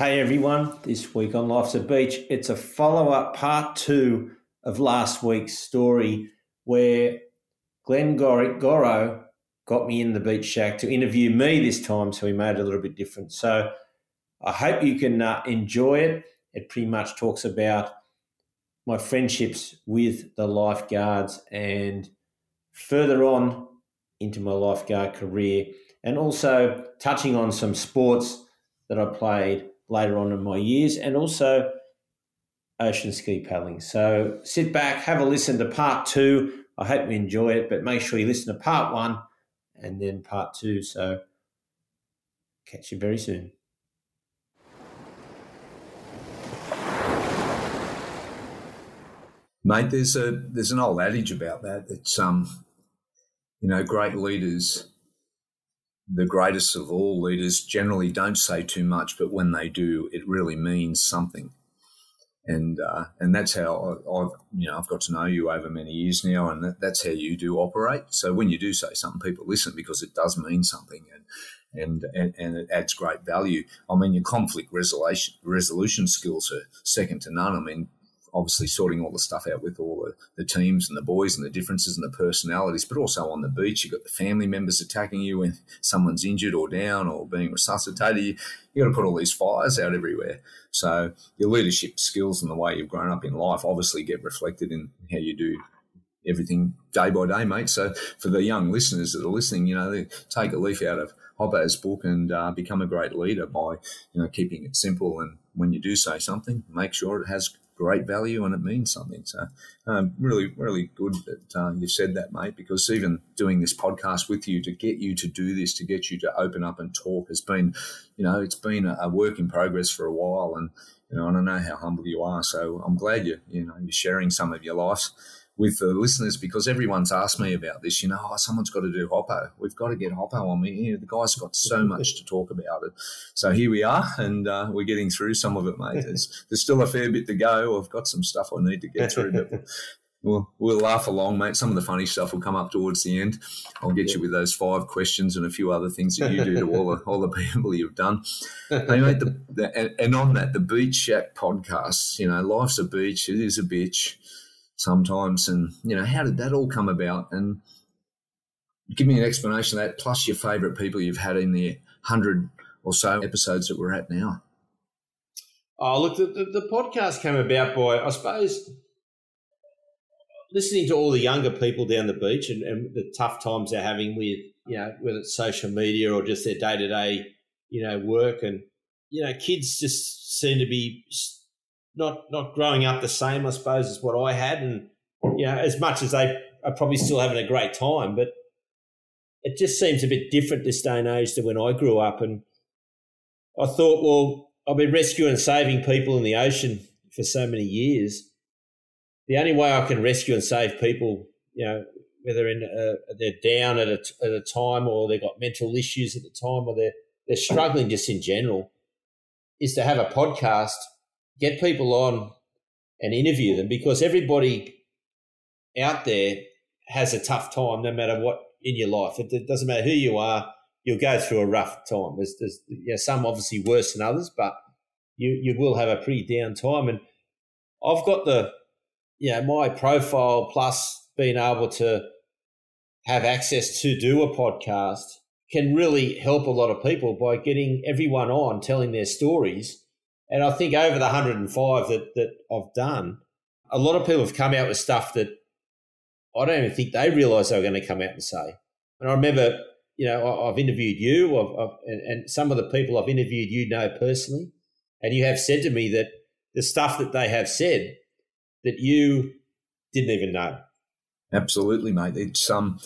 Hey everyone, this week on Life's a Beach, it's a follow up part two of last week's story where Glenn Goro got me in the beach shack to interview me this time, so he made it a little bit different. So I hope you can uh, enjoy it. It pretty much talks about my friendships with the lifeguards and further on into my lifeguard career, and also touching on some sports that I played later on in my years, and also ocean ski paddling. So sit back, have a listen to part two. I hope you enjoy it, but make sure you listen to part one and then part two. So catch you very soon. Mate, there's a there's an old adage about that. It's um, you know, great leaders the greatest of all leaders generally don't say too much, but when they do, it really means something. And uh, and that's how I've you know I've got to know you over many years now, and that, that's how you do operate. So when you do say something, people listen because it does mean something, and and and, and it adds great value. I mean, your conflict resolution resolution skills are second to none. I mean, obviously sorting all the stuff out with all the, the teams and the boys and the differences and the personalities, but also on the beach, you've got the family members attacking you when someone's injured or down or being resuscitated. You, you've got to put all these fires out everywhere. So your leadership skills and the way you've grown up in life obviously get reflected in how you do everything day by day, mate. So for the young listeners that are listening, you know, take a leaf out of Hoppo's book and uh, become a great leader by, you know, keeping it simple. And when you do say something, make sure it has great value and it means something. So, um, really, really good that uh, you've said that, mate, because even doing this podcast with you to get you to do this, to get you to open up and talk has been, you know, it's been a, a work in progress for a while. And, you know, I know how humble you are. So I'm glad you, you know, you're sharing some of your life with the listeners because everyone's asked me about this. You know, oh, someone's got to do Hoppo. We've got to get Hoppo on. Me, you know, the guy's got so much to talk about it. So here we are, and uh, we're getting through some of it, mate. There's, there's, still a fair bit to go. I've got some stuff I need to get through, but we'll, we'll laugh along, mate. Some of the funny stuff will come up towards the end. I'll get you with those five questions and a few other things that you do to all the all the people you've done. Hey, mate, the, the, and, and on that, the Beach Shack podcast. You know, life's a beach. It is a bitch sometimes. And, you know, how did that all come about? And give me an explanation of that, plus your favourite people you've had in the 100 or so episodes that we're at now. Oh, look, the, the, the podcast came about by, I suppose, listening to all the younger people down the beach and, and, the tough times they're having with, you know, whether it's social media or just their day to day, you know, work. And, you know, kids just seem to be not not growing up the same, I suppose, as what I had, and you know, as much as they are probably still having a great time, but it just seems a bit different this day and age than when I grew up. And I thought, well, I've been rescuing and saving people in the ocean for so many years. The only way I can rescue and save people, you know, whether in a, they're down at a, at a time or they've got mental issues at the time or they're they're struggling just in general, is to have a podcast get people on and interview them because everybody out there has a tough time no matter what in your life. It, doesn't matter who you are, you'll go through a rough time. There's, there's you know, some obviously worse than others, but you, you will have a pretty down time. And I've got the, you know, my profile plus being able to have access to do a podcast can really help a lot of people by getting everyone on telling their stories and I think over the 105 that, that I've done, a lot of people have come out with stuff that I don't even think they realised they were going to come out and say. And I remember, you know, I've interviewed you, I've, I've, and, and some of the people I've interviewed you know personally, and you have said to me that the stuff that they have said that you didn't even know. Absolutely, mate. It's um,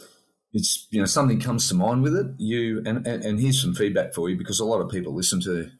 it's you know something comes to mind with it. You and, and, and here's some feedback for you because a lot of people listen to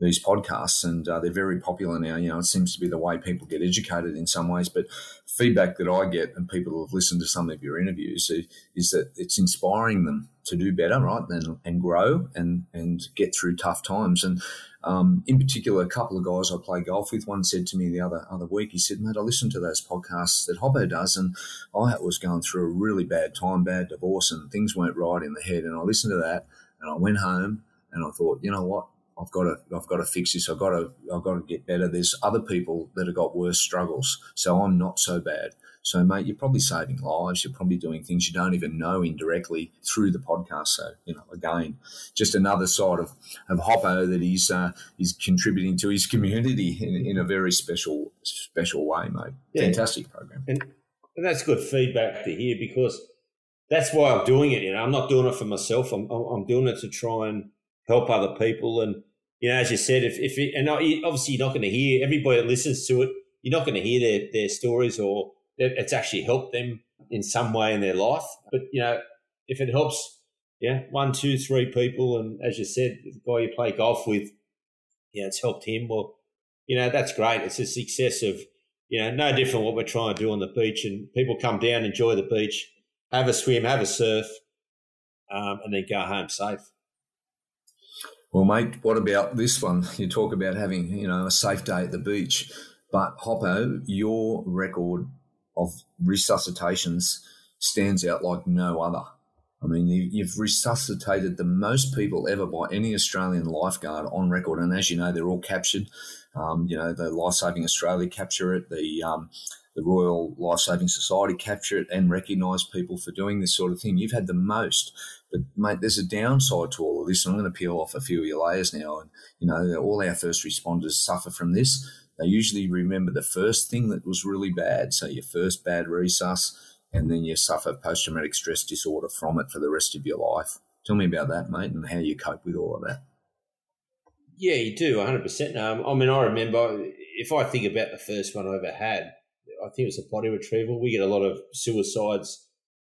these podcasts and uh, they're very popular now. You know, it seems to be the way people get educated in some ways. But feedback that I get and people who have listened to some of your interviews is that it's inspiring them to do better, right, and, and grow and and get through tough times. And um, in particular, a couple of guys I play golf with, one said to me the other other week, he said, "Mate, I listened to those podcasts that Hoppo does, and I was going through a really bad time, bad divorce, and things weren't right in the head. And I listened to that, and I went home, and I thought, you know what." I've got to, I've got to fix this. I've got to, I've got to get better. There's other people that have got worse struggles, so I'm not so bad. So, mate, you're probably saving lives. You're probably doing things you don't even know indirectly through the podcast. So, you know, again, just another side of, of Hoppo that he's uh, he's contributing to his community in, in a very special special way, mate. Yeah. Fantastic program. And, and that's good feedback to hear because that's why I'm doing it. You know, I'm not doing it for myself. I'm I'm doing it to try and help other people and you know, as you said, if, if it, and obviously you're not going to hear everybody that listens to it, you're not going to hear their, their stories or it's actually helped them in some way in their life. But, you know, if it helps, yeah, one, two, three people, and as you said, the guy you play golf with, you know, it's helped him, well, you know, that's great. It's a success of, you know, no different what we're trying to do on the beach. And people come down, enjoy the beach, have a swim, have a surf, um, and then go home safe. Well, mate, what about this one? You talk about having, you know, a safe day at the beach, but Hoppo, your record of resuscitations stands out like no other. I mean, you've resuscitated the most people ever by any Australian lifeguard on record, and as you know, they're all captured. Um, you know, the Life Saving Australia capture it, the um, the Royal Life Saving Society capture it, and recognise people for doing this sort of thing. You've had the most. But mate, there's a downside to all of this. And I'm going to peel off a few of your layers now. And you know, all our first responders suffer from this. They usually remember the first thing that was really bad, so your first bad resus, and then you suffer post traumatic stress disorder from it for the rest of your life. Tell me about that, mate, and how you cope with all of that. Yeah, you do, 100%. Um, I mean, I remember if I think about the first one I ever had, I think it was a body retrieval. We get a lot of suicides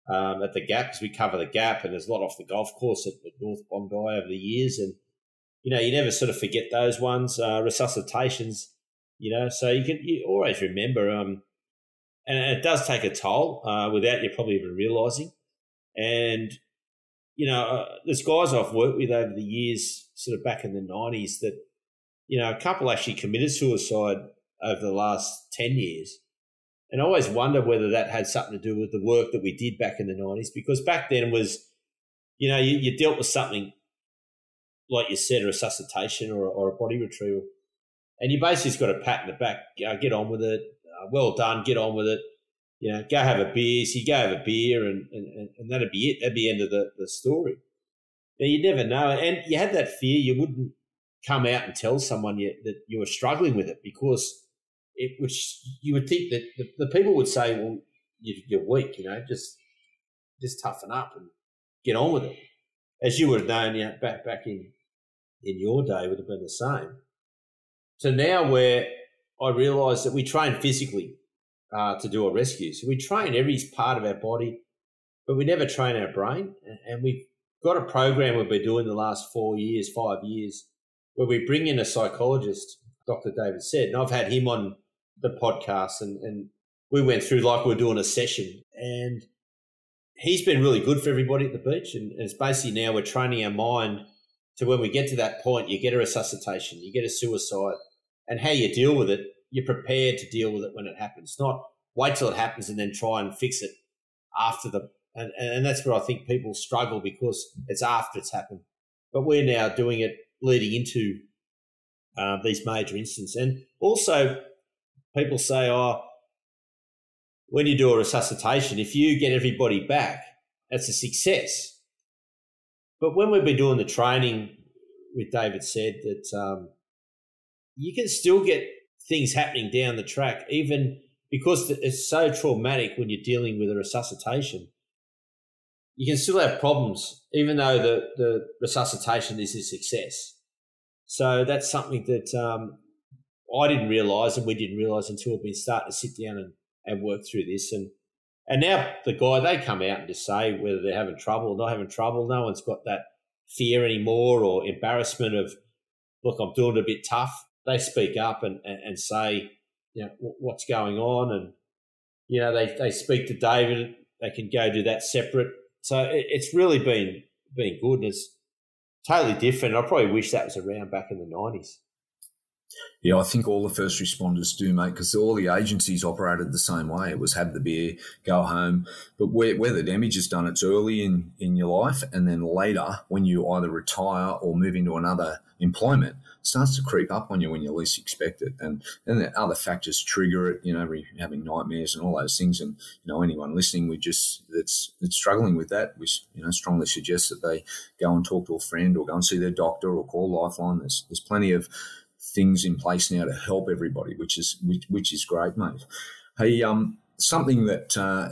um, at the gap because we cover the gap and there's a lot off the golf course at, at, North Bondi over the years. And, you know, you never sort of forget those ones, uh, resuscitations, you know, so you can you always remember. Um, and it does take a toll uh, without you probably even realizing. And, you know, uh, there's guys I've worked with over the years, sort of back in the 90s, that, you know, a couple actually committed suicide over the last 10 years. And I always wonder whether that had something to do with the work that we did back in the 90s, because back then was, you know, you, you dealt with something like you said, a resuscitation or, or a body retrieval. And you basically just got a pat in the back, get on with it, uh, well done, get on with it. You know, go have a beer. So you go have a beer, and, and, and that'd be it. That'd be the end of the, the story. Now, you never know. And you had that fear you wouldn't come out and tell someone you, that you were struggling with it because it, which you would think that the, the people would say, well, you, are weak, you know, just just toughen up and get on with it. As you would have known, you know, back back in in your day, would have been the same. So now, where I realise that we train physically uh, to do a rescue, so we train every part of our body, but we never train our brain. And we've got a program we've been doing the last four years, five years, where we bring in a psychologist, Dr. David said, and I've had him on the podcast and, and we went through like we are doing a session and he's been really good for everybody at the beach and, and it's basically now we're training our mind to when we get to that point you get a resuscitation you get a suicide and how you deal with it you're prepared to deal with it when it happens not wait till it happens and then try and fix it after the and, and that's where i think people struggle because it's after it's happened. But we're now doing it leading into uh, these major incidents and also people say, oh, when you do a resuscitation, if you get everybody back, that's a success. But when we've been doing the training, with David said that um, you can still get things happening down the track, even because it's so traumatic when you're dealing with a resuscitation. You can still have problems, even though the, the resuscitation is a success. So that's something that um, I didn't realise, and we didn't realise until been starting to sit down and, and work through this. And And now the guy, they come out and just say whether they're having trouble or not having trouble. No one's got that fear anymore or embarrassment of, look, I'm doing it a bit tough. They speak up and, and, and say, you know, what's going on. And, you know, they, they speak to David. They can go do that separate. So it, it's really been, been good. And it's totally different. I probably wish that was around back in the 90s. Yeah, I think all the first responders do, mate, because all the agencies operated the same way. It was have the beer, go home. But where, where the damage is done, it's early in, in your life. And then later, when you either retire or move into another employment, starts to creep up on you when you least expect it. And then the other factors trigger it, you know, having nightmares and all those things. And, you know, anyone listening, we just, that's, that's struggling with that, we, you know, strongly suggest that they go and talk to a friend or go and see their doctor or call Lifeline. There's, there's plenty of, things in place now to help everybody, which is which, which is great, mate. Hey, um, something that uh,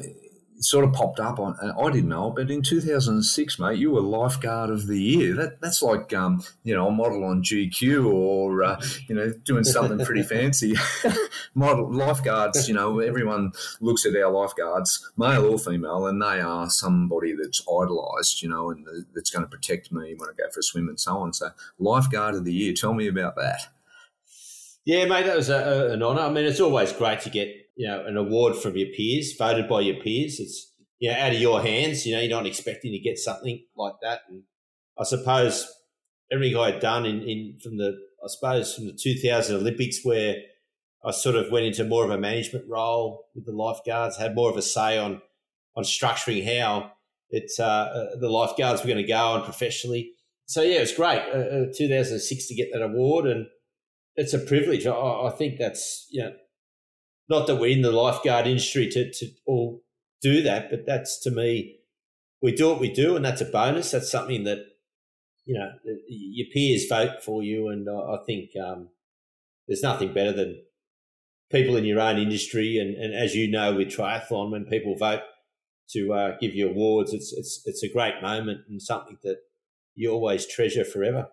sort of popped up on I didn't know, but in 2006, mate, you were lifeguard of the year. That that's like um, you know a model on GQ or uh, you know doing something pretty fancy. model lifeguards, you know, everyone looks at our lifeguards, male or female, and they are somebody that's idolised, you know, and that's going to protect me when I go for a swim and so on. So, lifeguard of the year. Tell me about that. Yeah, mate, that was a, a, an honour. I mean, it's always great to get you know an award from your peers, voted by your peers. It's you know out of your hands. You know, you're not expecting to get something like that. And I suppose everything I had done in, in from the I suppose from the 2000 Olympics, where I sort of went into more of a management role with the lifeguards, had more of a say on on structuring how it's uh, uh, the lifeguards were going to go on professionally. So yeah, it was great. Uh, uh 2006 to get that award and it's a privilege. I, I think that's you know, not that we're in the lifeguard industry to to all do that, but that's to me, we do what we do, and that's a bonus. That's something that you know your peers vote for you, and I, think um, there's nothing better than people in your own industry, and, and as you know with triathlon, when people vote to uh, give you awards, it's it's it's a great moment and something that you always treasure forever.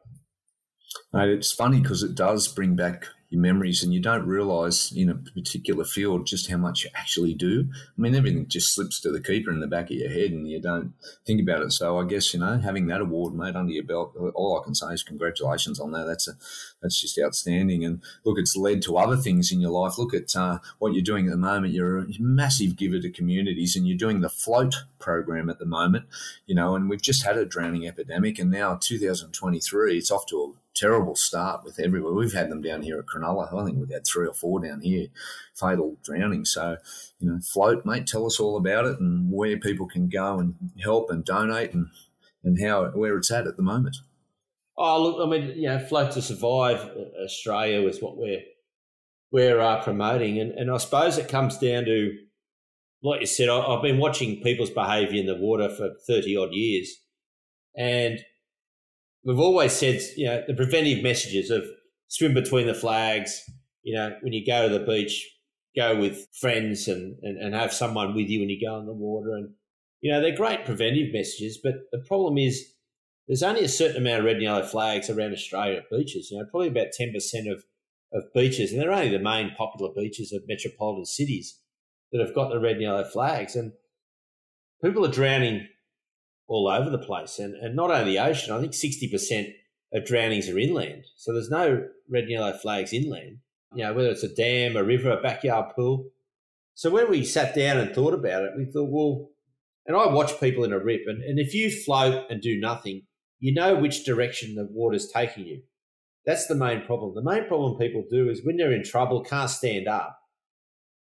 Mate, it's funny because it does bring back your memories, and you don't realise in a particular field just how much you actually do. I mean, everything just slips to the keeper in the back of your head, and you don't think about it. So I guess you know having that award, mate, under your belt, all I can say is congratulations on that. That's a that's just outstanding. And look, it's led to other things in your life. Look at uh, what you're doing at the moment. You're a massive giver to communities, and you're doing the float program at the moment. You know, and we've just had a drowning epidemic, and now 2023, it's off to a terrible start with everywhere. We've had them down here at Cronulla. I think we've had three or four down here, fatal drowning. So, you know, float, mate. Tell us all about it and where people can go and help and donate and and how where it's at at the moment. Oh, look, I mean, you know, float to survive uh, Australia is what we're we're uh, promoting, and and I suppose it comes down to, like you said, I've been watching people's behaviour in the water for thirty odd years, and we've always said, you know, the preventive messages of swim between the flags, you know, when you go to the beach, go with friends and, and, and have someone with you when you go in the water. And, you know, they're great preventive messages, but the problem is there's only a certain amount of red and yellow flags around Australia at beaches, you know, probably about 10% of, of beaches, and they're only the main popular beaches of metropolitan cities that have got the red and yellow flags. And people are drowning all over the place. And, and not only the ocean, I think 60% of drownings are inland. So there's no red and yellow flags inland, you know, whether it's a dam, a river, a backyard pool. So when we sat down and thought about it, we thought, well, and I watch people in a rip, and, and if you float and do nothing, you know which direction the water's taking you. That's the main problem. The main problem people do is when they're in trouble, can't stand up,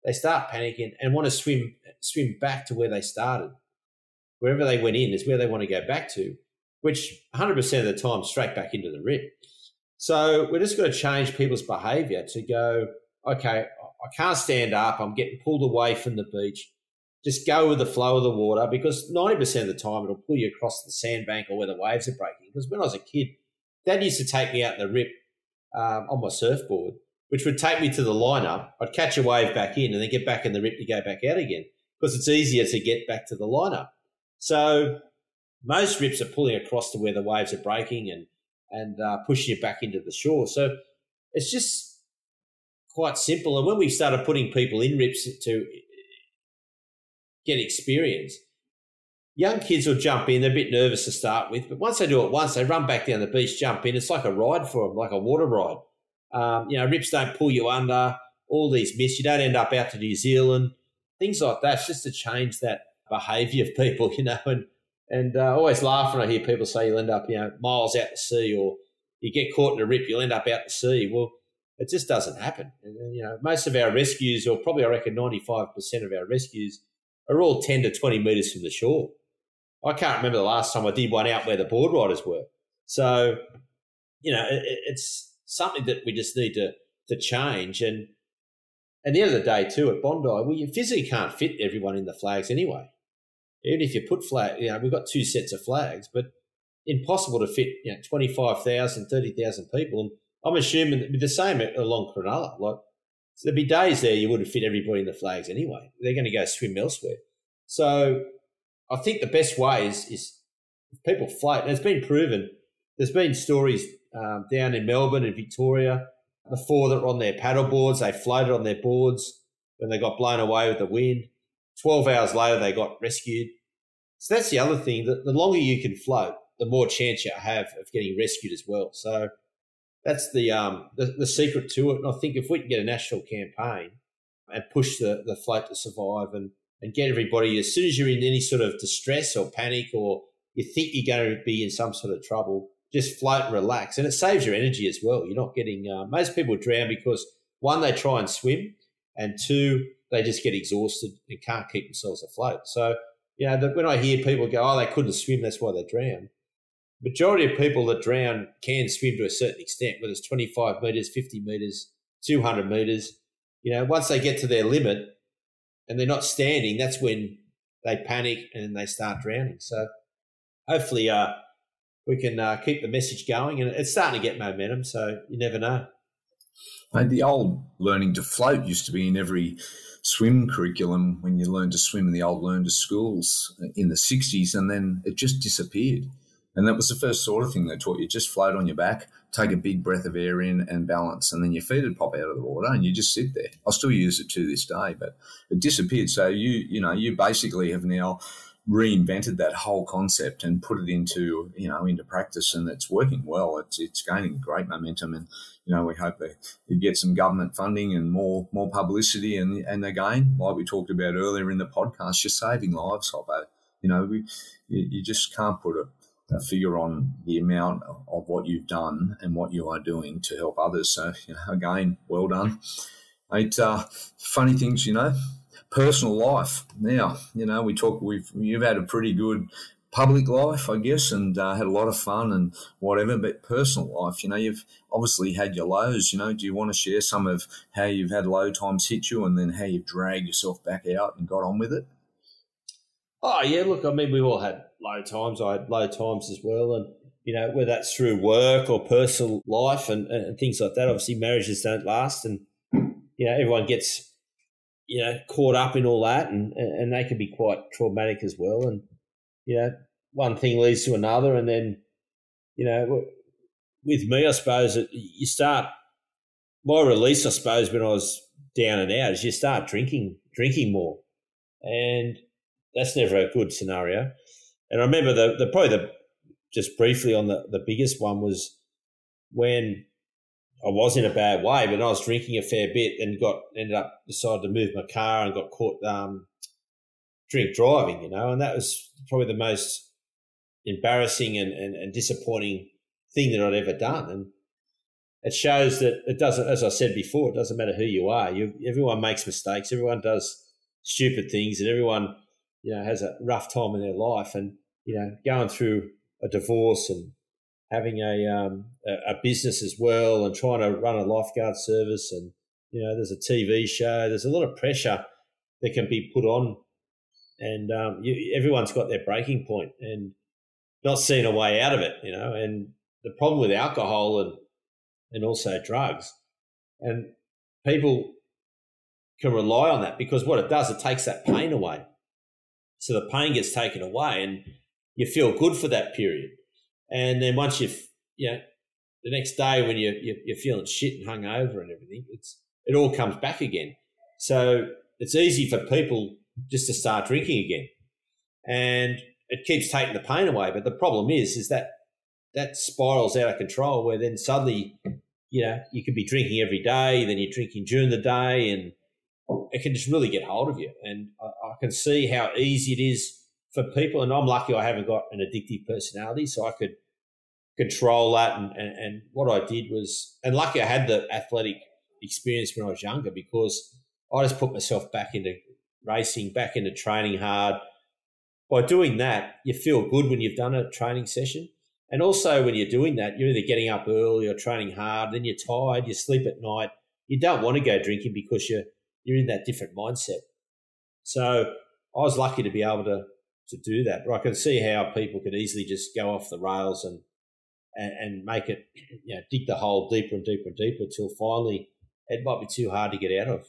they start panicking and want to swim swim back to where they started wherever they went in is where they want to go back to, which 100% of the time straight back into the rip. So we're just going to change people's behavior to go, okay, I can't stand up. I'm getting pulled away from the beach. Just go with the flow of the water because 90% of the time it'll pull you across the sandbank or where the waves are breaking. Because when I was a kid, dad used to take me out in the rip um, on my surfboard, which would take me to the lineup. I'd catch a wave back in and then get back in the rip to go back out again because it's easier to get back to the lineup. So most rips are pulling across to where the waves are breaking and and uh, pushing it back into the shore. So it's just quite simple. And when we started putting people in rips to get experience. Young kids will jump in, they're a bit nervous to start with, but once they do it once, they run back down the beach, jump in. It's like a ride for them, like a water ride. Um, you know, rips don't pull you under, all these myths. You don't end up out to New Zealand, things like that, It's just to change that behaviour of people, you know. And and uh, always laugh when I hear people say you'll end up, you know, miles out to sea or you get caught in a rip, you'll end up out to sea. Well, it just doesn't happen. And, you know, most of our rescues, or probably I reckon 95% of our rescues, are all 10 to 20 metres from the shore. I can't remember the last time I did one out where the board riders were. So, you know, it, it's something that we just need to, to change. And at the end of the day, too, at Bondi, well, you physically can't fit everyone in the flags anyway. Even if you put flag, you know, we've got two sets of flags, but impossible to fit, you know, 25,000, 30,000 people. And I'm assuming that the same along Cronulla. Like, so there'd be days there you wouldn't fit everybody in the flags anyway. They're going to go swim elsewhere. So I think the best way is, is people float. And it's been proven. There's been stories um, down in Melbourne and Victoria. The four that were on their paddle boards, they floated on their boards when they got blown away with the wind. 12 hours later, they got rescued. So that's the other thing. that the longer you can float, the more chance you have of getting rescued as well. So that's the, um, the, the secret to it. And I think if we can get a national campaign and push the, the float to survive and, and get everybody, as soon as you're in any sort of distress or panic or you think you're going to be in some sort of trouble, just float and relax. And it saves your energy as well. You're not getting, uh, most people drown because one, they try and swim, and two, they just get exhausted and can't keep themselves afloat. So, you know, when I hear people go, oh, they couldn't swim, that's why they drowned majority of people that drown can swim to a certain extent, whether it's 25 metres, 50 metres, 200 metres. You know, once they get to their limit and they're not standing, that's when they panic and they start drowning. So hopefully uh, we can uh, keep the message going. And it's starting to get momentum, so you never know. The old learning to float used to be in every swim curriculum when you learned to swim in the old learn to schools in the 60s, and then it just disappeared. And that was the first sort of thing they taught you. Just float on your back, take a big breath of air in and balance, and then your feet would pop out of the water and you just sit there. I still use it to this day, but it disappeared. So you, you know, you basically have now reinvented that whole concept and put it into, you know, into practice and it's working well. It's, it's gaining great momentum and, you know, we hope that get some government funding and more, more publicity and, and again, like we talked about earlier in the podcast, you're saving lives, Hoppo. You know, we, you, you just can't put a figure on the amount of what you've done and what you are doing to help others. So, you know, again, well done. Mate, uh, funny things, you know, personal life. Now, you know, we talk, we've, you've had a pretty good public life, I guess, and uh, had a lot of fun and whatever, but personal life, you know, you've obviously had your lows, you know, do you want to share some of how you've had low times hit you and then how you've dragged yourself back out and got on with it? Oh, yeah, look, I mean, we've all had low times. I had low times as well. And, you know, whether that's through work or personal life and, and things like that, obviously marriages don't last. And, you know, everyone gets, you know, caught up in all that and, and they can be quite traumatic as well. And, you know, one thing leads to another. And then, you know, with me, I suppose you start, my release, I suppose, when I was down and out is you start drinking, drinking more. And that's never a good scenario. And I remember the, the probably the just briefly on the, the biggest one was when I was in a bad way, but I was drinking a fair bit and got ended up decided to move my car and got caught um, drink driving, you know, and that was probably the most embarrassing and, and, and disappointing thing that I'd ever done. And it shows that it doesn't, as I said before, it doesn't matter who you are. You, everyone makes mistakes. Everyone does stupid things, and everyone you know, has a rough time in their life and, you know, going through a divorce and having a, um, a, business as well and trying to run a lifeguard service and, you know, there's a TV show, there's a lot of pressure that can be put on and um, you, everyone's got their breaking point and not seeing a way out of it, you know, and the problem with alcohol and, and also drugs and people can rely on that because what it does, it takes that pain away. So the pain gets taken away and you feel good for that period. And then once you've, you know, the next day when you, you, you're feeling shit and hungover and everything, it's, it all comes back again. So it's easy for people just to start drinking again. And it keeps taking the pain away. But the problem is, is that that spirals out of control where then suddenly, you know, you could be drinking every day, then you're drinking during the day, and it can just really get hold of you. And I, I can see how easy it is for people. And I'm lucky I haven't got an addictive personality, so I could control that. And, and, and what I did was, and lucky I had the athletic experience when I was younger because I just put myself back into racing, back into training hard. By doing that, you feel good when you've done a training session. And also, when you're doing that, you're either getting up early or training hard, then you're tired, you sleep at night. You don't want to go drinking because you're, you're in that different mindset. So I was lucky to be able to, to do that. But I can see how people could easily just go off the rails and, and, and make it, you know, dig the hole deeper and deeper and deeper until finally it might be too hard to get out of.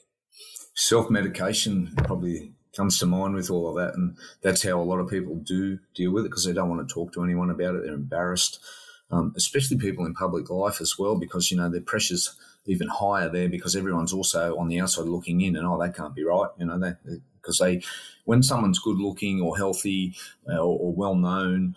Self medication probably comes to mind with all of that. And that's how a lot of people do deal with it because they don't want to talk to anyone about it. They're embarrassed, um, especially people in public life as well, because, you know, their pressure's even higher there because everyone's also on the outside looking in and, oh, that can't be right, you know, because they, when someone's good looking or healthy uh, or, or well known,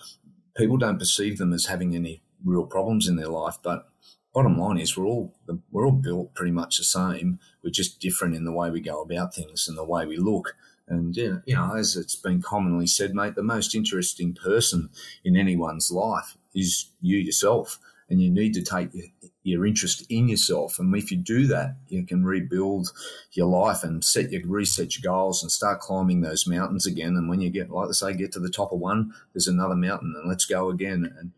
people don't perceive them as having any real problems in their life. But bottom line is we're all we're all built pretty much the same. We're just different in the way we go about things and the way we look. And you know, as it's been commonly said, mate, the most interesting person in anyone's life is you yourself, and you need to take your interest in yourself. And if you do that, you can rebuild your life and set your reset your goals and start climbing those mountains again. And when you get, like I say, get to the top of one, there's another mountain, and let's go again. And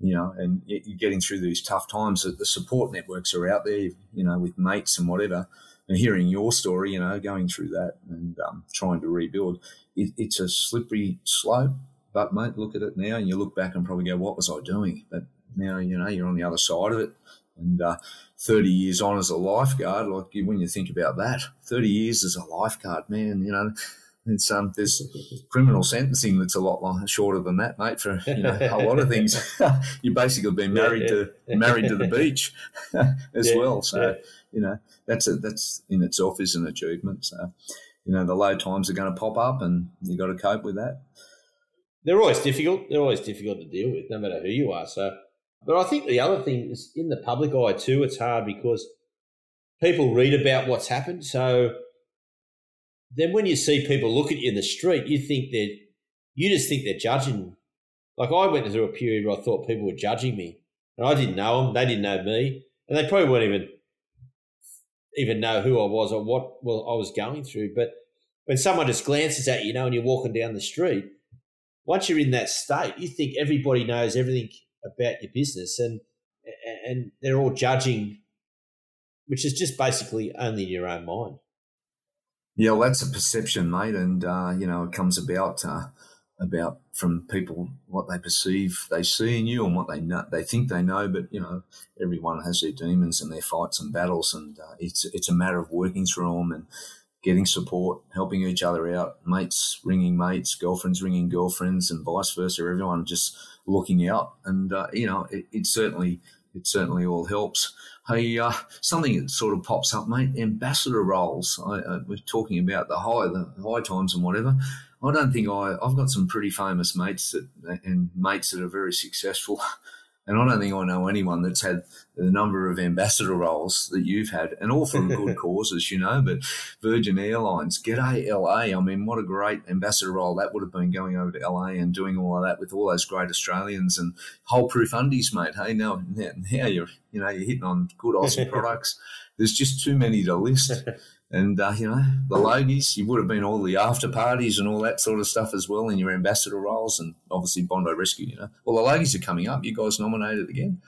you know, and you're getting through these tough times. That the support networks are out there, you know, with mates and whatever and hearing your story, you know, going through that and um, trying to rebuild, it, it's a slippery slope. But mate, look at it now, and you look back and probably go, "What was I doing?" But now, you know, you're on the other side of it, and uh, 30 years on as a lifeguard, like when you think about that, 30 years as a lifeguard, man, you know, it's um, there's criminal sentencing that's a lot long, shorter than that, mate. For you know, a lot of things, you've basically been married yeah, yeah. to married to the beach as yeah, well. So you know, that's a, that's in itself is an achievement. So, you know, the low times are going to pop up, and you got to cope with that. They're always difficult. They're always difficult to deal with, no matter who you are. So, but I think the other thing is in the public eye too. It's hard because people read about what's happened. So then, when you see people look at you in the street, you think they're you just think they're judging. Like I went through a period where I thought people were judging me, and I didn't know them. They didn't know me, and they probably weren't even even know who I was or what well I was going through. But when someone just glances at you, you know, and you're walking down the street, once you're in that state, you think everybody knows everything about your business, and and they're all judging, which is just basically only in your own mind. Yeah, well, that's a perception, mate, and uh, you know it comes about. Uh, about from people what they perceive they see in you and what they know, they think they know. But you know, everyone has their demons and their fights and battles, and uh, it's it's a matter of working through them and getting support, helping each other out, mates ringing mates, girlfriends ringing girlfriends, and vice versa. Everyone just looking out, and uh, you know, it, it, certainly it certainly all helps. Hey, uh, something that sort of pops up, mate. Ambassador roles. I, uh, we're talking about the high the high times and whatever. I don't think I. I've got some pretty famous mates that and mates that are very successful, and I don't think I know anyone that's had the number of ambassador roles that you've had, and all for good causes, you know. But Virgin Airlines, G'day LA. I mean, what a great ambassador role that would have been going over to LA and doing all of that with all those great Australians and Holeproof Undies, mate. Hey, now, now you're you know you're hitting on good Aussie products. There's just too many to list. And, uh, you know, the Logies, you would have been all the after parties and all that sort of stuff as well in your ambassador roles and obviously Bondi Rescue, you know. Well, the Logies are coming up. You guys nominated again?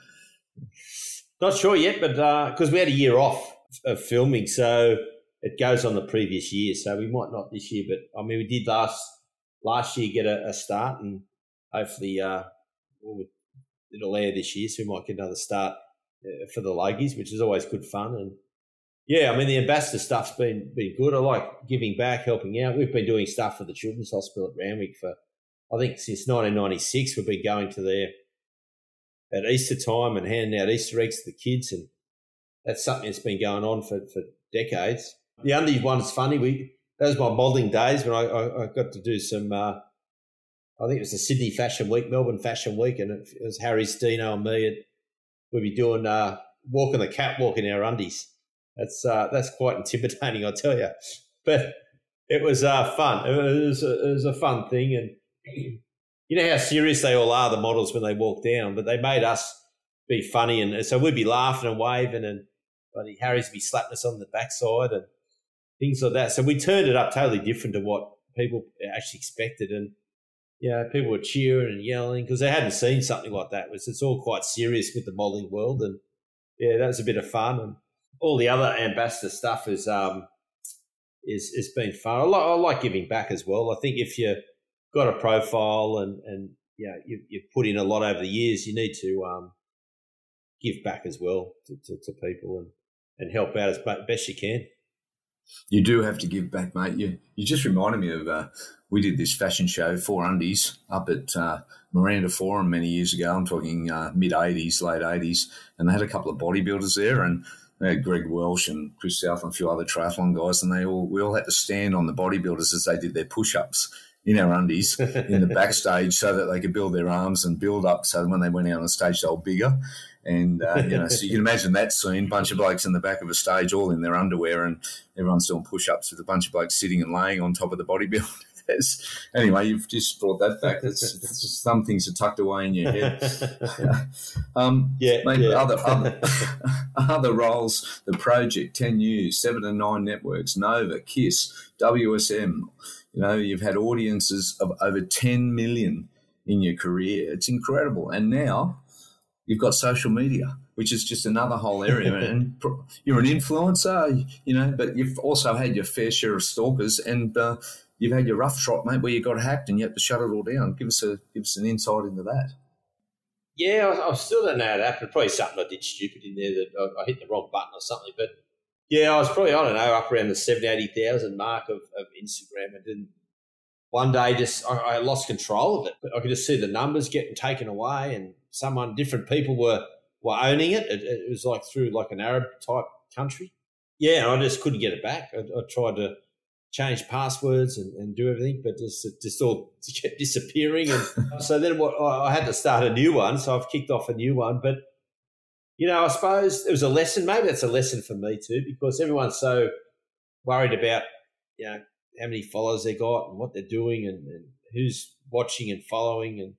Not sure yet, but because uh, we had a year off of filming, so it goes on the previous year. So we might not this year, but I mean, we did last last year get a, a start and hopefully uh, it'll air this year, so we might get another start uh, for the Logies, which is always good fun. And yeah, I mean the ambassador stuff's been been good. I like giving back, helping out. We've been doing stuff for the Children's Hospital at Randwick for I think since 1996. We've been going to there at Easter time and handing out Easter eggs to the kids, and that's something that's been going on for, for decades. The Undies one's funny. We that was my modelling days when I, I, I, got to do some. Uh, I think it was the Sydney Fashion Week, Melbourne Fashion Week, and it, was Harry Steno and me. And we'd be doing uh, walking the catwalk in our undies. That's uh, that's quite intimidating, I tell you. But it was uh, fun. It was, a, it was a fun thing, and you know how serious they all are, the models, when they walk down. But they made us be funny, and so we'd be laughing and waving, and bloody Harry's be slapping us on the backside and things like that. So we turned it up totally different to what people actually expected, and yeah, people were cheering and yelling because they hadn't seen something like that. It was it's all quite serious with the modelling world, and yeah, that was a bit of fun, and all the other ambassador stuff is um is is been fun. I like, I like giving back as well. I think if you got a profile and and yeah, you, you've put in a lot over the years, you need to um, give back as well to, to, to people and, and help out as best you can. You do have to give back, mate. You you just reminded me of uh, we did this fashion show, for Undies, up at uh, Miranda Forum many years ago. I'm talking uh, mid '80s, late '80s, and they had a couple of bodybuilders there, and Greg Welch and Chris South and a few other triathlon guys, and they all we all had to stand on the bodybuilders as they did their push-ups in our undies in the backstage so that they could build their arms and build up so when they went out on the stage they were bigger. And uh, you know, so you can imagine that scene: bunch of blokes in the back of a stage, all in their underwear, and everyone's doing push-ups with a bunch of blokes sitting and laying on top of the anyway, you've just brought that back. It's, it's some things are tucked away in your head. um, yeah, maybe yeah. other other, other roles: the project, Ten News, Seven and Nine Networks, Nova, Kiss, WSM. You know, you've had audiences of over 10 million in your career. It's incredible. And now you've got social media, which is just another whole area. and you're an influencer, you know, but you've also had your fair share of stalkers and uh, you've had your rough shot, mate, where you got hacked and you had to shut it all down. Give us a give us an insight into that. Yeah, I, I still don't know how it happened. Probably something I did stupid in there that I, I hit the wrong button or something. But yeah, I was probably, I don't know, up around the 70, 80,000 mark of, of Instagram. And then one day just, I, I lost control of it. I could just see the numbers getting taken away and someone, different people were, were owning it. it. It was like through like an Arab type country. Yeah, I just couldn't get it back. I, I tried to change passwords and, and, do everything, but just just all kept disappearing. And so then what I had to start a new one. So I've kicked off a new one. But you know, I suppose it was a lesson. Maybe that's a lesson for me too, because everyone's so worried about you know how many followers they got and what they're doing and, and who's watching and following and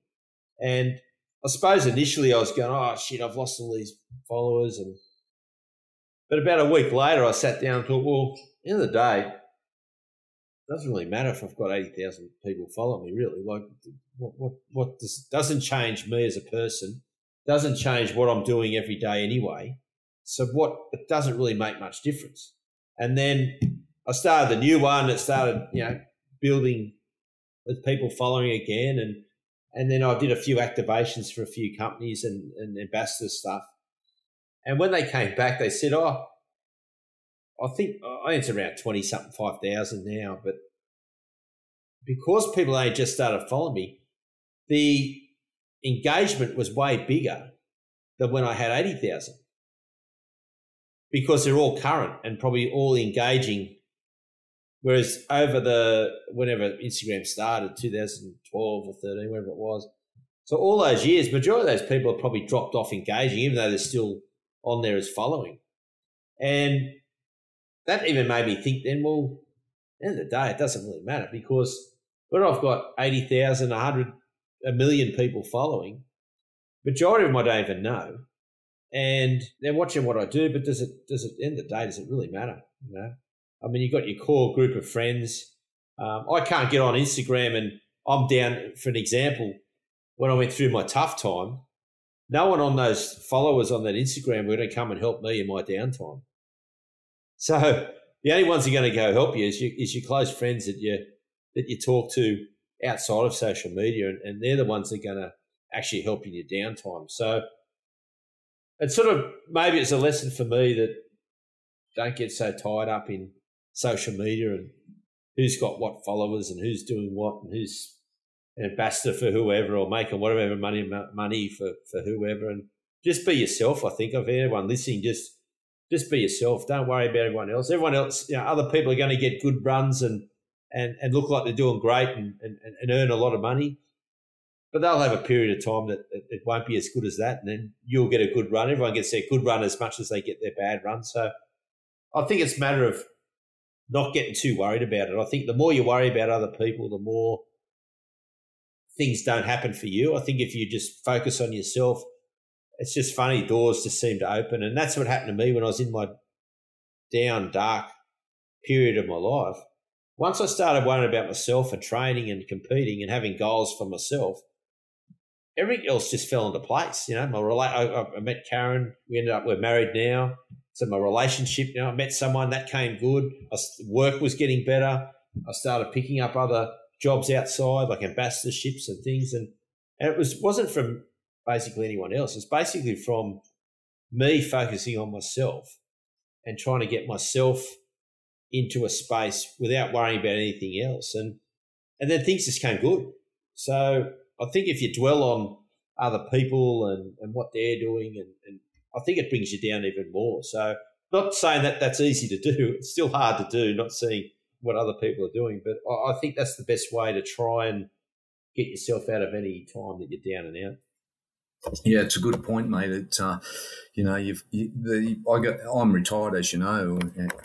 and I suppose initially I was going, oh shit, I've lost all these followers and but about a week later I sat down and thought, well, end of the day, doesn't really matter if I've got eighty thousand people follow me, really. Like what what what this doesn't change me as a person doesn't change what I'm doing every day anyway. So what it doesn't really make much difference. And then I started the new one. It started, you know, building with people following again, and and then I did a few activations for a few companies and, and ambassador stuff. And when they came back, they said, "Oh, I think I it's around twenty something five thousand now, but because people only just started following me, the engagement was way bigger than when I had 80,000 because they're all current and probably all engaging. Whereas over the, whenever Instagram started, 2012 or 13, whatever it was, so all those years, majority of those people have probably dropped off engaging, even though they're still on there as following. And that even made me think then, well, the end of the day, it doesn't really matter because when I've got 80,000, 100, a million people following. Majority of them I don't even know, and they're watching what I do. But does it does it end of the day? Does it really matter? You know, I mean, you've got your core group of friends. Um, I can't get on Instagram, and I'm down for an example. When I went through my tough time, no one on those followers on that Instagram were going to come and help me in my downtime. So the only ones who are going to go help you is, you, is your close friends that you that you talk to outside of social media, and, and they're the ones that are going to actually help in your downtime. So it's sort of maybe it's a lesson for me that don't get so tied up in social media and who's got what followers and who's doing what and who's an ambassador for whoever or making whatever money money for, for whoever and just be yourself. I think of everyone listening, just just be yourself. Don't worry about everyone else. Everyone else, you know, other people are going to get good runs and and, and look like they're doing great and, and, and earn a lot of money. But they'll have a period of time that it won't be as good as that, and then you'll get a good run. Everyone gets their good run as much as they get their bad run. So I think it's a matter of not getting too worried about it. I think the more you worry about other people, the more things don't happen for you. I think if you just focus on yourself, it's just funny. Doors just seem to open. And that's what happened to me when I was in my down, dark period of my life. Once I started worrying about myself and training and competing and having goals for myself, everything else just fell into place. You know, my rela- I, I met Karen. We ended up, we're married now. So my relationship, you know, I met someone that came good. I, work was getting better. I started picking up other jobs outside, like ambassadorships and things. And, and it was, wasn't from basically anyone else. It's basically from me focusing on myself and trying to get myself into a space without worrying about anything else. And, and then things just came good. So I think if you dwell on other people and, and what they're doing and, and I think it brings you down even more. So, not saying that that's easy to do. It's still hard to do, not seeing what other people are doing. But I, think that's the best way to try and get yourself out of any time that you're down and out. Yeah, it's a good point, mate. It, uh, you know, you've you, the I got I'm retired, as you know,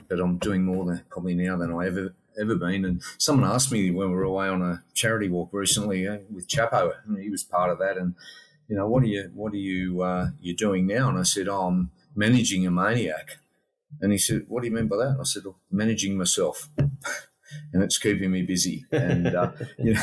but I'm doing more than probably now than I ever ever been. And someone asked me when we were away on a charity walk recently uh, with Chappo, and he was part of that, and you know, what are you, what are you, uh, you doing now? And I said, oh, I'm managing a maniac. And he said, what do you mean by that? I said, managing myself. And it's keeping me busy. And, uh, you know,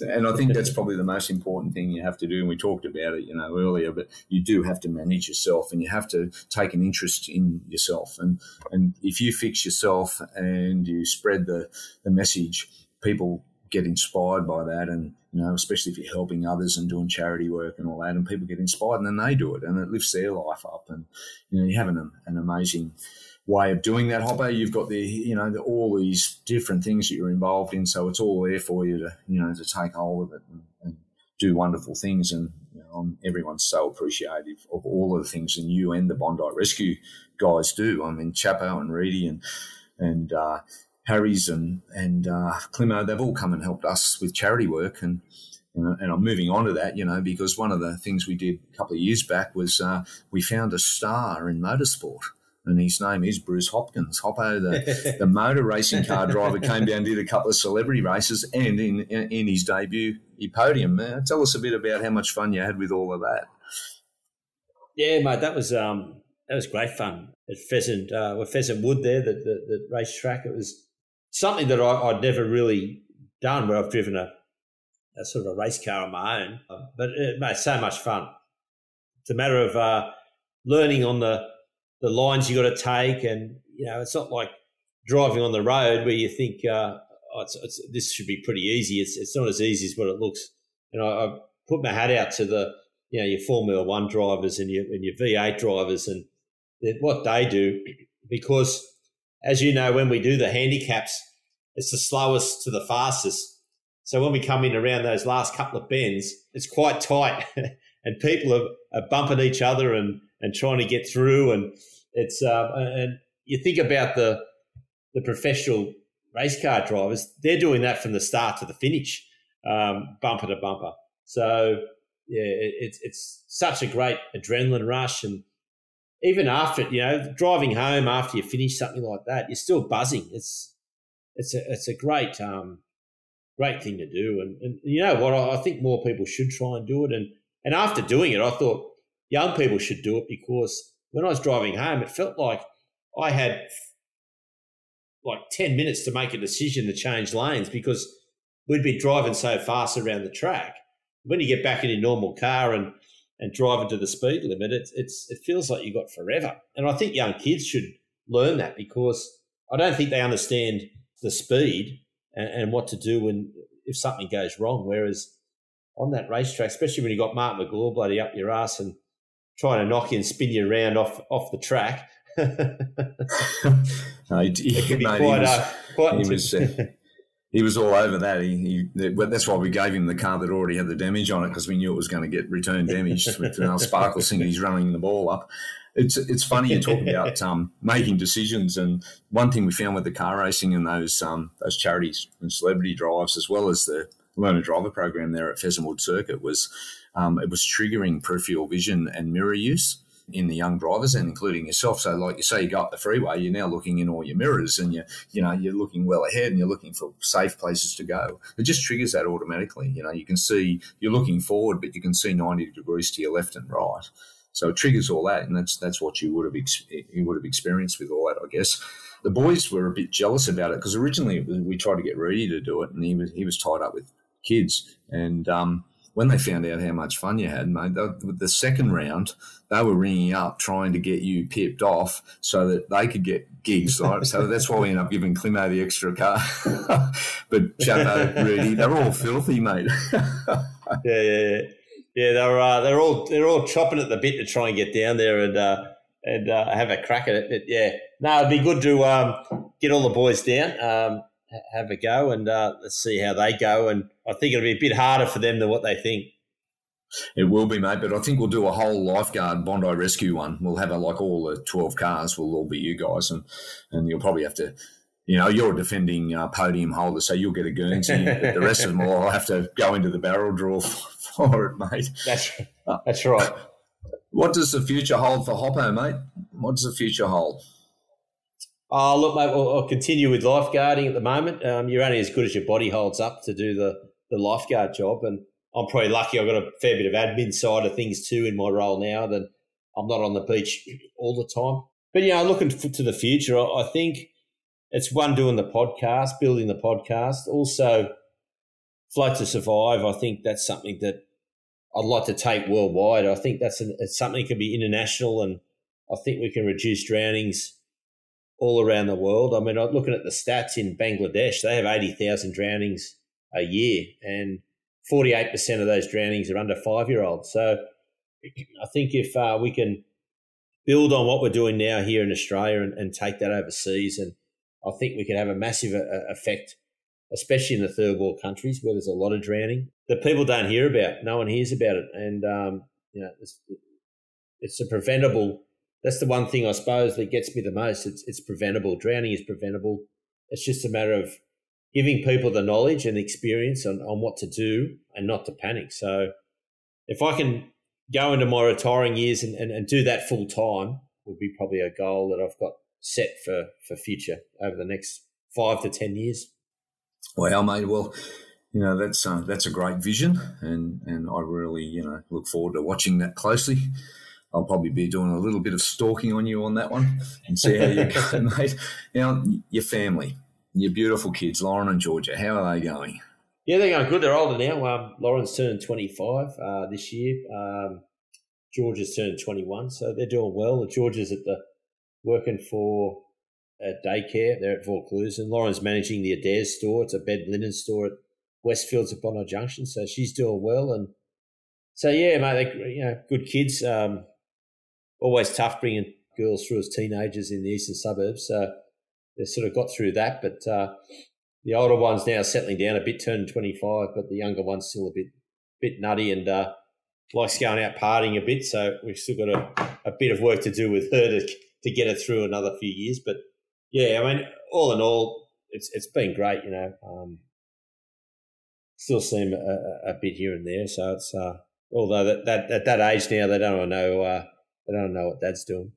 and I think that's probably the most important thing you have to do. And we talked about it, you know, earlier, but you do have to manage yourself and you have to take an interest in yourself. And, and if you fix yourself and you spread the, the message, people get inspired by that and you know especially if you're helping others and doing charity work and all that and people get inspired and then they do it and it lifts their life up and you know you have an, an amazing way of doing that hopper you've got the you know the, all these different things that you're involved in. So it's all there for you to you know to take hold of it and, and do wonderful things. And you know, everyone's so appreciative of all of the things and you and the Bondi Rescue guys do. I mean Chappo and Reidy and and uh, Harries and and uh, Climo, they've all come and helped us with charity work, and and I'm moving on to that, you know, because one of the things we did a couple of years back was uh, we found a star in motorsport. And his name is Bruce Hopkins. Hoppo, the, the motor racing car driver, came down, did a couple of celebrity races, and in in his debut, he podium. Uh, tell us a bit about how much fun you had with all of that. Yeah, mate, that was um, that was great fun at Pheasant, uh, well, Pheasant Wood there, the, the, the racetrack. It was something that I, would never really done where I've driven a, a, sort of a race car on my own. But it made so much fun. It's a matter of uh, learning on the, the lines you got to take. And, you know, it's not like driving on the road where you think, uh, oh, it's, it's, this should be pretty easy. It's, it's not as easy as what it looks. And I, I put my hat out to the, you know, your Formula One drivers and your, and your V8 drivers and what they do because as you know, when we do the handicaps, it's the slowest to the fastest. So when we come in around those last couple of bends, it's quite tight, and people are, are, bumping each other and and trying to get through. And it's uh, and you think about the the professional race car drivers; they're doing that from the start to the finish, um, bumper to bumper. So yeah, it, it's it's such a great adrenaline rush and even after it, you know driving home after you finish something like that, you're still buzzing. It's it's a it's a great um, great thing to do, and, and you know what? I, I think more people should try and do it. And and after doing it, I thought young people should do it because when I was driving home, it felt like I had like ten minutes to make a decision to change lanes because we'd be driving so fast around the track. When you get back in your normal car and and driving to the speed limit, it's it's it feels like you've got forever. And I think young kids should learn that because I don't think they understand the speed and, and what to do when if something goes wrong. Whereas on that racetrack, especially when you got Mark Magloire bloody up your ass and trying to knock you and spin you around off off the track. no, he, it can be mate, quite, he was, uh, quite he was, uh, he was all over that. He, he, that's why we gave him the car that already had the damage on it because we knew it was going to get return damaged with uh, Sparkle thinking he's running the ball up. It's it's funny you talk about um, making decisions, and one thing we found with the car racing and those um, those charities and celebrity drives, as well as the learner driver program there at Pheasant Wood Circuit, was um, it was triggering peripheral vision and mirror use in the young drivers and including yourself. So, like you say, you go up the freeway, you're now looking in all your mirrors, and you you know you're looking well ahead, and you're looking for safe places to go. It just triggers that automatically. You know, you can see you're looking forward, but you can see 90 degrees to your left and right. So it triggers all that, and that's that's what you would have ex- you would have experienced with all that, I guess. The boys were a bit jealous about it because originally we tried to get Reidy to do it, and he was he was tied up with kids, and um, when they found out how much fun you had, mate, the second round, they were ringing up trying to get you pipped off so that they could get gigs, right? so that's why we ended up giving Climo the extra car. but Chappo, Rudy, they're all filthy, mate. yeah, yeah, yeah. Yeah, they're uh, they're all they're all chopping at the bit to try and get down there and uh, and uh, have a crack at it. But yeah, no, it'd be good to um, get all the boys down. Um, have a go and uh, let's see how they go. And I think it'll be a bit harder for them than what they think. It will be, mate, but I think we'll do a whole lifeguard Bondi rescue one. We'll have a, like all the twelve cars We'll all be you guys, and and you'll probably have to, you know, you're a defending uh, podium holder, so you'll get a Guernsey. the rest of them will have to go into the barrel draw for it, mate. That's that's right. What does the future hold for Hoppo, mate? What does the future hold? Oh, look, mate, I'll, I'll continue with lifeguarding at the moment. Um, you're only as good as your body holds up to do the, the lifeguard job. And I'm probably lucky I've got a fair bit of admin side of things too in my role now. That I'm not on the beach all the time. But, you know, looking to the future, I think it's one doing the podcast, building the podcast. Also, Float to Survive, I think that's something that I'd like to take worldwide. I think that's an, something that can be international and I think we can reduce drownings all around the world. I mean, I'm looking at the stats in Bangladesh, they have 80,000 drownings a year, and 48% of those drownings are under five year olds. So I think if uh, we can build on what we're doing now here in Australia and, and take that overseas, and I think we can have a massive uh, effect, especially in the third world countries where there's a lot of drowning that people don't hear about. No one hears about it. And, um, you know, it's, it's a preventable that's the one thing I suppose that gets me the most. It's it's preventable. Drowning is preventable. It's just a matter of giving people the knowledge and experience on, on what to do and not to panic. So if I can go into my retiring years and, and, and do that full time would be probably a goal that I've got set for, for future over the next five to ten years. Well, mate, well, you know that's uh, that's a great vision, and and I really you know look forward to watching that closely. I'll probably be doing a little bit of stalking on you on that one and see how you go, mate. Now, your family, your beautiful kids, Lauren and Georgia, how are they going? Yeah, they're going good. They're older now. Um, Lauren's turned 25 uh, this year. Um, Georgia's turned 21, so they're doing well. Georgia's at the working for a daycare. They're at Vaucluse, and Lauren's managing the Adairs store. It's a bed linen store at Westfields at Bondi Junction, so she's doing well. And so yeah, mate, they you know good kids. Um, always tough bringing girls through as teenagers in the eastern suburbs. So they sort of got through that, but uh, the older one's now settling down a bit, turning 25, but the younger one's still a bit bit nutty and uh, likes going out partying a bit. So we've still got a, a bit of work to do with her to, to get her through another few years. But yeah, I mean, all in all, it's it's been great, you know. Um, still see them a, a, bit here and there. So it's, uh, although that, that, at that age now, they don't know uh, I don't know what dad's doing.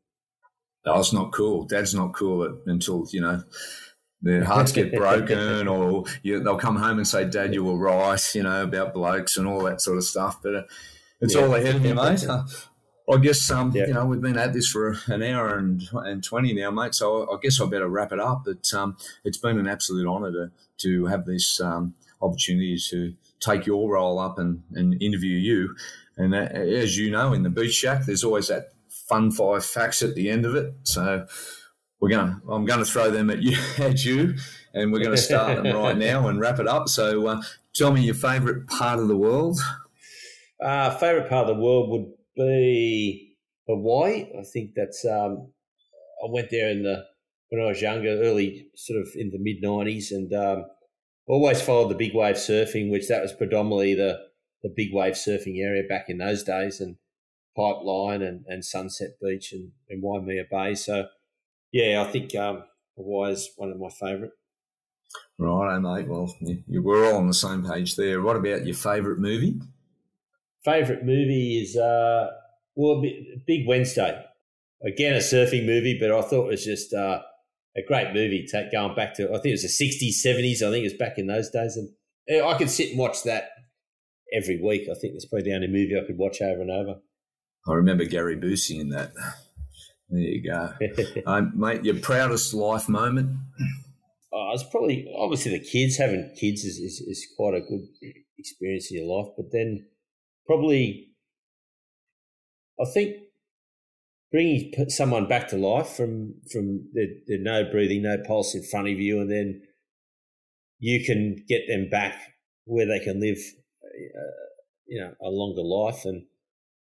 Oh, it's not cool. Dad's not cool until, you know, their hearts get broken or you, they'll come home and say, Dad, you were right, you know, about blokes and all that sort of stuff. But uh, it's yeah. all ahead of you, mate. Uh, I guess, um, yeah. you know, we've been at this for an hour and, and 20 now, mate. So I guess I better wrap it up. But um, it's been an absolute honour to, to have this um, opportunity to take your role up and, and interview you. And uh, as you know, in the Beach Shack, there's always that fun five facts at the end of it. So we're going to, I'm going to throw them at you, at you and we're going to start them right now and wrap it up. So uh, tell me your favourite part of the world. Uh, favourite part of the world would be Hawaii. I think that's, um, I went there in the, when I was younger, early sort of in the mid 90s and, um, always followed the big wave surfing, which that was predominantly the the big wave surfing area back in those days, and Pipeline and, and Sunset Beach and, and Waimea Bay. So, yeah, I think um, Hawaii is one of my favourite. Right, mate. Well, you, you, we're all on the same page there. What about your favourite movie? Favourite movie is uh, well, Big Wednesday. Again, a surfing movie, but I thought it was just uh, a great movie. Take going back to, I think it was the '60s, '70s. I think it was back in those days, and I could sit and watch that every week. I think it's probably the only movie I could watch over and over. I remember Gary Busey in that. There you go, um, mate. Your proudest life moment? Oh, it's probably obviously the kids. Having kids is, is, is quite a good experience in your life, but then probably I think bringing someone back to life from from the, the no breathing, no pulse in front of you, and then you can get them back where they can live, uh, you know, a longer life. And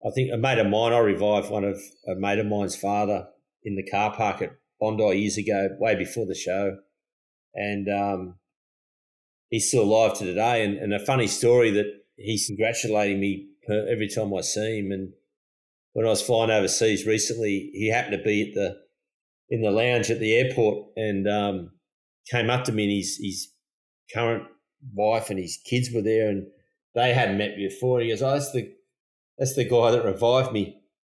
I think a mate of mine, I revived one of a mate of mine's father in the car park at Bondi years ago, way before the show, and um, he's still alive to today. And, and a funny story that he's congratulating me every time I see him, and when I was flying overseas recently, he happened to be at the in the lounge at the airport and um, came up to me and his his current wife and his kids were there and they hadn't met me before. He goes, "Oh, that's the that's the guy that revived me."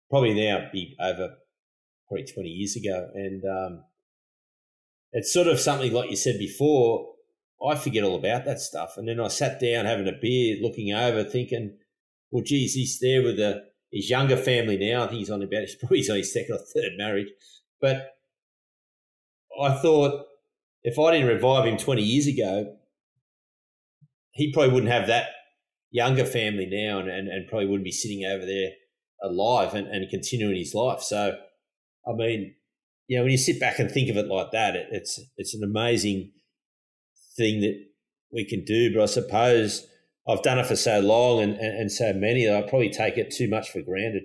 Probably now be over probably twenty years ago, and um, it's sort of something like you said before. I forget all about that stuff, and then I sat down having a beer, looking over, thinking, "Well, geez, he's there with a his younger family now. I think he's on about he's probably on his second or third marriage. But I thought if I didn't revive him 20 years ago, he probably wouldn't have that younger family now and, and, and probably wouldn't be sitting over there alive and, and continuing his life. So, I mean, you know, when you sit back and think of it like that, it, it's it's an amazing thing that we can do. But I suppose I've done it for so long and, and, and, so many that I probably take it too much for granted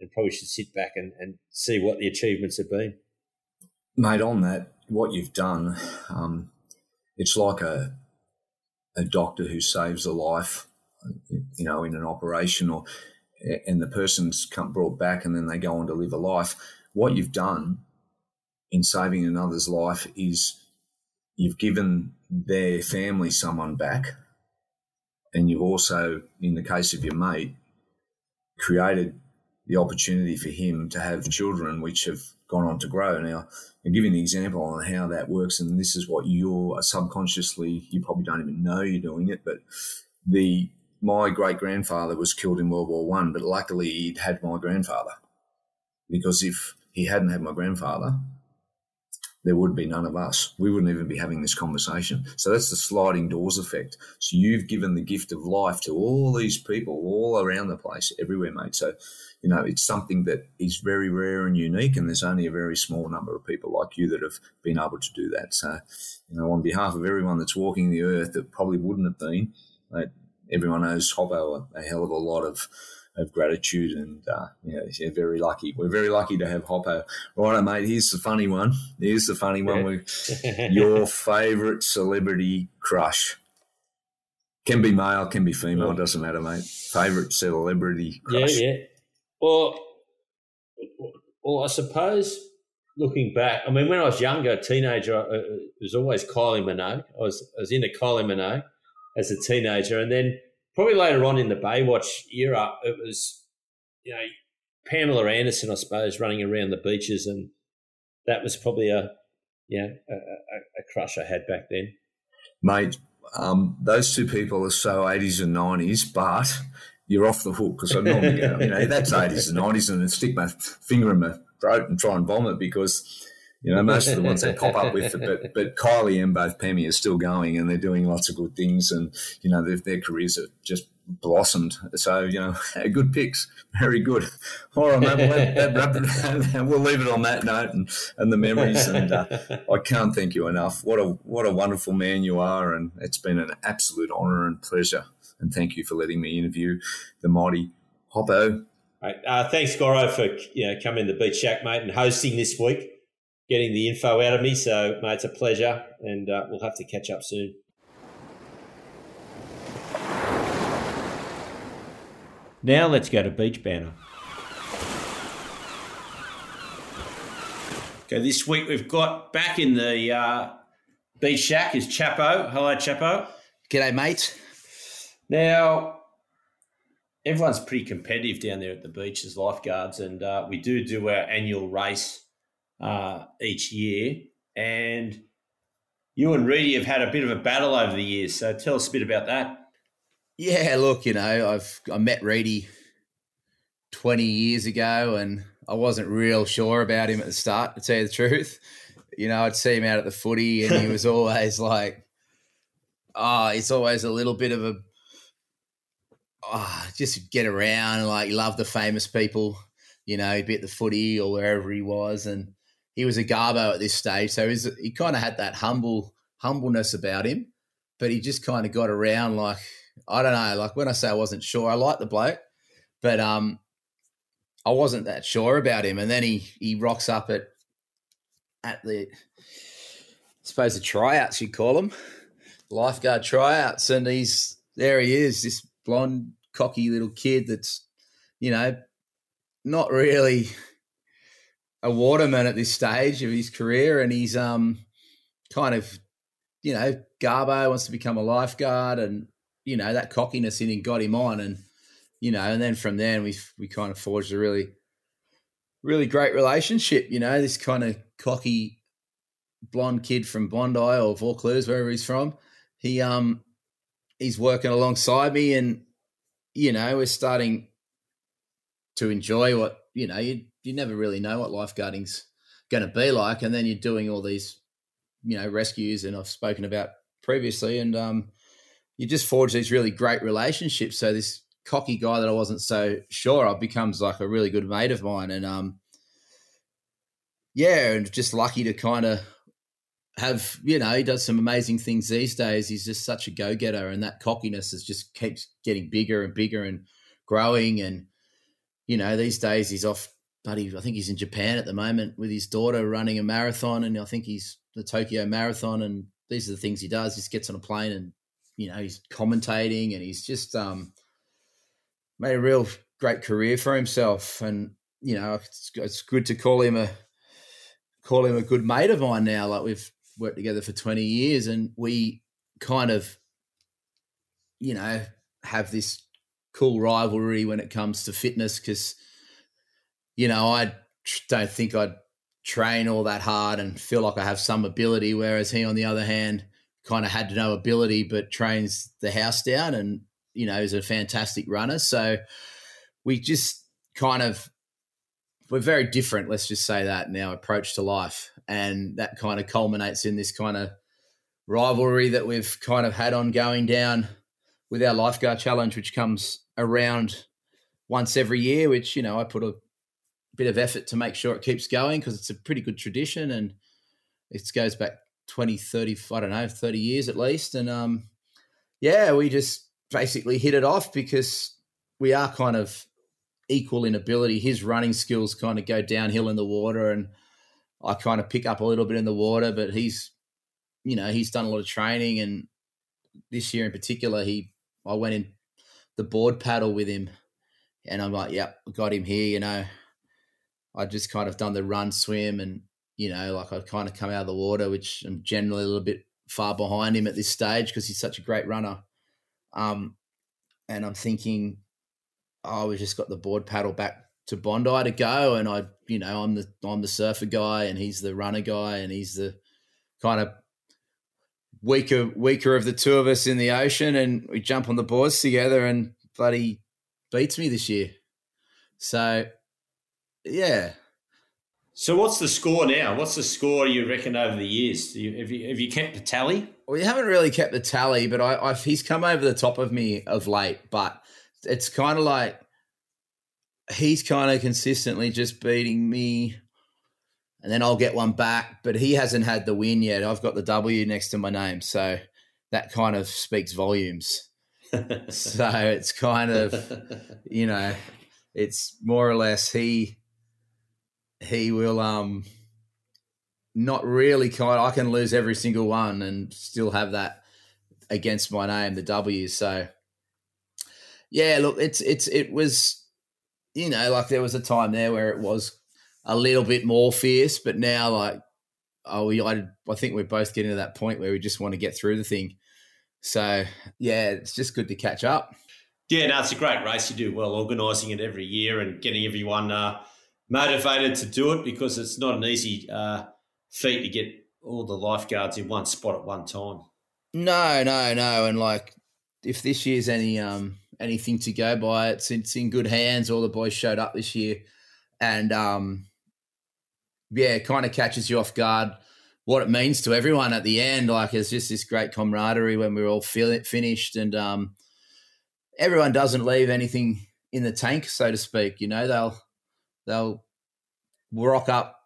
and probably should sit back and, and see what the achievements have been. Mate, on that, what you've done, um, it's like a, a doctor who saves a life, you know, in an operation or and the person's brought back and then they go on to live a life. What you've done in saving another's life is you've given their family someone back and you've also, in the case of your mate, created the opportunity for him to have children which have gone on to grow. Now, I'll give you an example on how that works, and this is what you're subconsciously, you probably don't even know you're doing it, but the my great grandfather was killed in World War One, but luckily he'd had my grandfather. Because if he hadn't had my grandfather, there would be none of us. We wouldn't even be having this conversation. So that's the sliding doors effect. So you've given the gift of life to all these people all around the place, everywhere, mate. So, you know, it's something that is very rare and unique, and there's only a very small number of people like you that have been able to do that. So, you know, on behalf of everyone that's walking the earth that probably wouldn't have been, everyone owes Hoppo a, a hell of a lot of of gratitude and uh, yeah, yeah, very lucky. We're very lucky to have Hoppo. Right, mate. Here's the funny one. Here's the funny one. your favourite celebrity crush can be male, can be female. It doesn't matter, mate. Favourite celebrity crush. Yeah, yeah. Well, well, I suppose looking back, I mean, when I was younger, a teenager, uh, it was always Kylie Minogue. I was I was into Kylie Minogue as a teenager, and then probably later on in the Baywatch era, it was, you know, Pamela Anderson, I suppose, running around the beaches, and that was probably a, yeah, a, a, a crush I had back then. Mate, um, those two people are so 80s and 90s, but you're off the hook because I normally go, you know, that's 80s and 90s, and I stick my finger in my throat and try and vomit because you know, most of the ones they pop up with, but but Kylie and both Pammy are still going, and they're doing lots of good things, and you know, their, their careers have just blossomed. So you know, good picks, very good. All right, mate, we'll, that, we'll leave it on that note and, and the memories. And uh, I can't thank you enough. What a what a wonderful man you are, and it's been an absolute honour and pleasure. And thank you for letting me interview the mighty Hoppo. Right. Uh, thanks, Goro, for you know, coming to Beach Shack, mate, and hosting this week getting the info out of me. So, mate, it's a pleasure, and uh, we'll have to catch up soon. Now let's go to Beach Banter. Okay, this week we've got back in the uh, beach shack is Chappo. Hello, Chappo. G'day, mate. Now, everyone's pretty competitive down there at the beach as lifeguards, and uh, we do do our annual race uh, each year. And you and Reidy have had a bit of a battle over the years, so tell us a bit about that. Yeah, look, you know, I've I met Reidy twenty years ago, and I wasn't real sure about him at the start. To tell you the truth, you know, I'd see him out at the footy, and he was always like, "Oh, it's always a little bit of a oh, just get around. Like, he loved the famous people, you know, he'd be at the footy or wherever he was. And he was a Garbo at this stage. So he kind of had that humble humbleness about him, but he just kind of got around like, I don't know, like when I say I wasn't sure, I like the bloke, but um, I wasn't that sure about him. And then he he rocks up at at the I suppose the tryouts you call them, lifeguard tryouts, and he's there. He is this blonde, cocky little kid that's, you know, not really a waterman at this stage of his career, and he's um kind of, you know, Garbo wants to become a lifeguard, and you know that cockiness in him got him on, and you know, and then from then we we kind of forged a really, really great relationship. You know, this kind of cocky blonde kid from Bondi or Vaucluse, wherever he's from. He um he's working alongside me, and you know we're starting to enjoy what you know. You you never really know what lifeguarding's going to be like, and then you're doing all these you know rescues, and I've spoken about previously, and um, you just forge these really great relationships. So this cocky guy that I wasn't so sure of becomes like a really good mate of mine, and um, yeah, and just lucky to kind of have you know he does some amazing things these days. He's just such a go getter, and that cockiness is just keeps getting bigger and bigger and growing. And you know these days he's off, but I think he's in Japan at the moment with his daughter running a marathon, and I think he's the Tokyo Marathon. And these are the things he does. He just gets on a plane and you know he's commentating, and he's just um, made a real great career for himself. And you know it's, it's good to call him a call him a good mate of mine now. Like we've worked together for 20 years and we kind of you know have this cool rivalry when it comes to fitness because you know i don't think i'd train all that hard and feel like i have some ability whereas he on the other hand kind of had no ability but trains the house down and you know is a fantastic runner so we just kind of we're very different let's just say that in our approach to life and that kind of culminates in this kind of rivalry that we've kind of had on going down with our lifeguard challenge, which comes around once every year. Which you know I put a bit of effort to make sure it keeps going because it's a pretty good tradition and it goes back 20 30 i don't know 30 years at least and um yeah we just basically hit it off because we are kind of equal in ability his running skills kind of go downhill in the water and I kind of pick up a little bit in the water, but he's, you know, he's done a lot of training, and this year in particular, he, I went in the board paddle with him, and I'm like, yep, got him here. You know, I just kind of done the run, swim, and you know, like I kind of come out of the water, which I'm generally a little bit far behind him at this stage because he's such a great runner. Um, and I'm thinking, oh, we just got the board paddle back to Bondi to go, and I, you know, I'm the I'm the surfer guy, and he's the runner guy, and he's the kind of weaker weaker of the two of us in the ocean, and we jump on the boards together, and bloody beats me this year. So, yeah. So what's the score now? What's the score you reckon over the years? You, have, you, have you kept the tally? Well, we haven't really kept the tally, but I, I've, he's come over the top of me of late. But it's kind of like he's kind of consistently just beating me and then I'll get one back, but he hasn't had the win yet. I've got the W next to my name, so that kind of speaks volumes. so it's kind of, you know, it's more or less he he will um not really kind. I can lose every single one and still have that against my name, the W. So yeah, look, it's it's it was, you know, like there was a time there where it was a little bit more fierce, but now like, oh, we, I, I think we're both getting to that point where we just want to get through the thing. So yeah, it's just good to catch up. Yeah, no, it's a great race. You do well organising it every year and getting everyone uh, motivated to do it because it's not an easy uh, feat to get all the lifeguards in one spot at one time. No, no, no, and like if this year's any um anything to go by, it's it's in good hands. All the boys showed up this year, and um yeah, it kind of catches you off guard what it means to everyone at the end. Like it's just this great camaraderie when we're all feel finished, and um everyone doesn't leave anything in the tank, so to speak. You know, they'll they'll rock up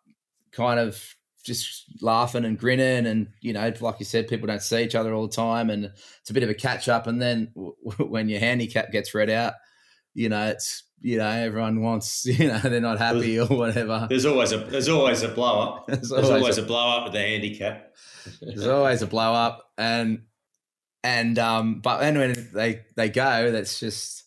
kind of just laughing and grinning and you know like you said people don't see each other all the time and it's a bit of a catch up and then w- when your handicap gets read out you know it's you know everyone wants you know they're not happy or whatever. there's always a there's always a blow up. There's, there's always, always a, a, blow up with the handicap. There's always a blow up and and um but then when they they go. That's just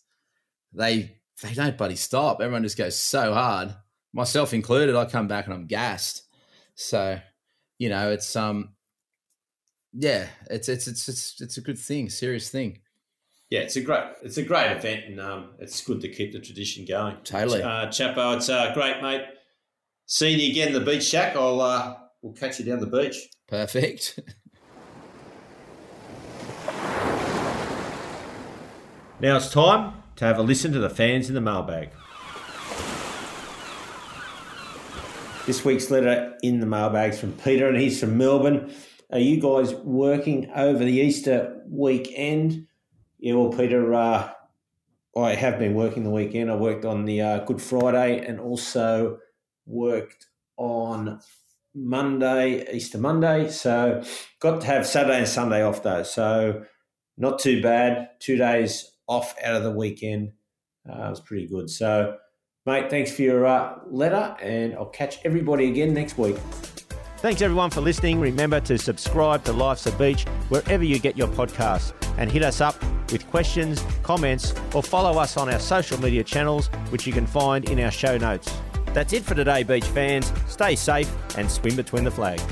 they they don't bloody stop everyone just goes so hard myself included i come back and i'm gassed so, you know, it's um, yeah, it's it's it's it's it's a good thing, serious thing. Yeah, it's a great it's a great event, and um, it's good to keep the tradition going. Totally, uh, Chappo. It's uh, great, mate. Seeing you again in the beach shack. I'll uh, we'll catch you down the beach. Perfect. now it's time to have a listen to the fans in the mailbag. This week's letter in the mailbags from Peter, and he's from Melbourne. Are you guys working over the Easter weekend? Yeah, well, Peter, uh, I have been working the weekend. I worked on the uh, Good Friday and also worked on Monday, Easter Monday. So got to have Saturday and Sunday off though. So not too bad. Two days off out of the weekend. Uh, it was pretty good. So Mate, thanks for your uh, letter, and I'll catch everybody again next week. Thanks everyone for listening. Remember to subscribe to Life's a Beach wherever you get your podcasts and hit us up with questions, comments, or follow us on our social media channels, which you can find in our show notes. That's it for today, beach fans. Stay safe and swim between the flags.